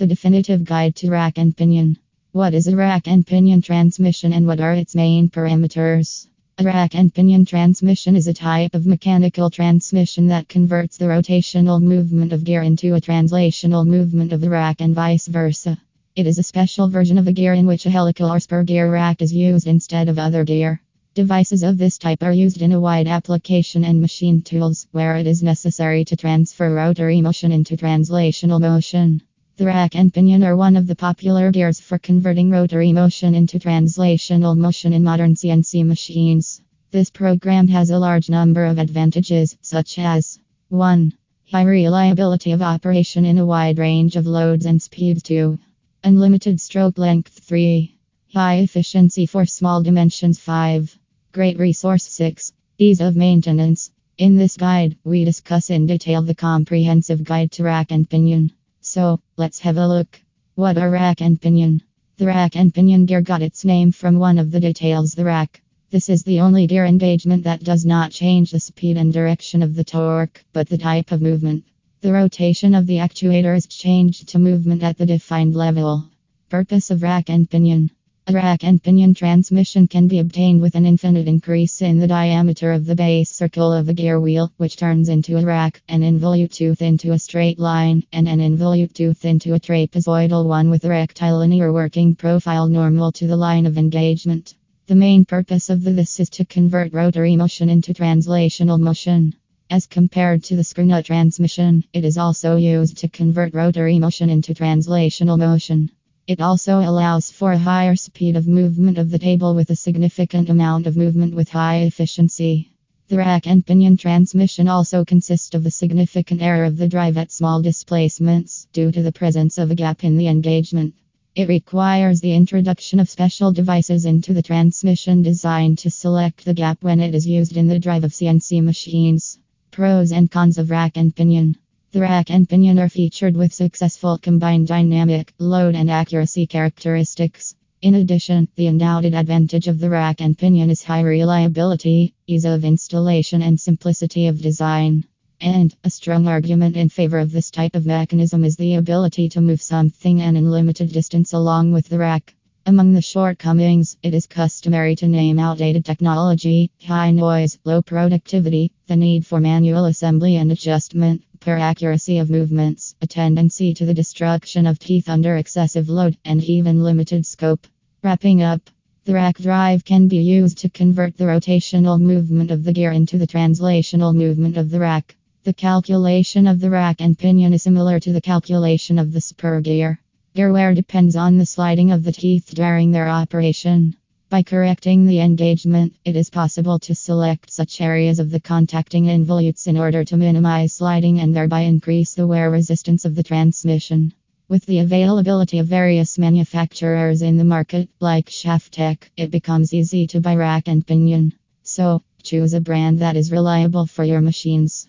The definitive guide to rack and pinion. What is a rack and pinion transmission and what are its main parameters? A rack and pinion transmission is a type of mechanical transmission that converts the rotational movement of gear into a translational movement of the rack and vice versa. It is a special version of a gear in which a helical or spur gear rack is used instead of other gear. Devices of this type are used in a wide application and machine tools where it is necessary to transfer rotary motion into translational motion. The rack and pinion are one of the popular gears for converting rotary motion into translational motion in modern CNC machines. This program has a large number of advantages, such as 1. High reliability of operation in a wide range of loads and speeds, 2. Unlimited stroke length, 3. High efficiency for small dimensions, 5. Great resource, 6. Ease of maintenance. In this guide, we discuss in detail the comprehensive guide to rack and pinion. So, let's have a look. What are rack and pinion? The rack and pinion gear got its name from one of the details the rack. This is the only gear engagement that does not change the speed and direction of the torque, but the type of movement. The rotation of the actuator is changed to movement at the defined level. Purpose of rack and pinion. Rack and pinion transmission can be obtained with an infinite increase in the diameter of the base circle of a gear wheel, which turns into a rack, an involute tooth into a straight line, and an involute tooth into a trapezoidal one with a rectilinear working profile normal to the line of engagement. The main purpose of this is to convert rotary motion into translational motion. As compared to the screw nut transmission, it is also used to convert rotary motion into translational motion. It also allows for a higher speed of movement of the table with a significant amount of movement with high efficiency. The rack and pinion transmission also consists of a significant error of the drive at small displacements due to the presence of a gap in the engagement. It requires the introduction of special devices into the transmission designed to select the gap when it is used in the drive of CNC machines. Pros and cons of rack and pinion. The rack and pinion are featured with successful combined dynamic, load, and accuracy characteristics. In addition, the undoubted advantage of the rack and pinion is high reliability, ease of installation, and simplicity of design. And a strong argument in favor of this type of mechanism is the ability to move something an unlimited distance along with the rack. Among the shortcomings, it is customary to name outdated technology, high noise, low productivity, the need for manual assembly and adjustment, poor accuracy of movements, a tendency to the destruction of teeth under excessive load, and even limited scope. Wrapping up, the rack drive can be used to convert the rotational movement of the gear into the translational movement of the rack. The calculation of the rack and pinion is similar to the calculation of the spur gear. Gear wear depends on the sliding of the teeth during their operation. By correcting the engagement, it is possible to select such areas of the contacting involutes in order to minimize sliding and thereby increase the wear resistance of the transmission. With the availability of various manufacturers in the market, like Schaftec, it becomes easy to buy rack and pinion. So, choose a brand that is reliable for your machines.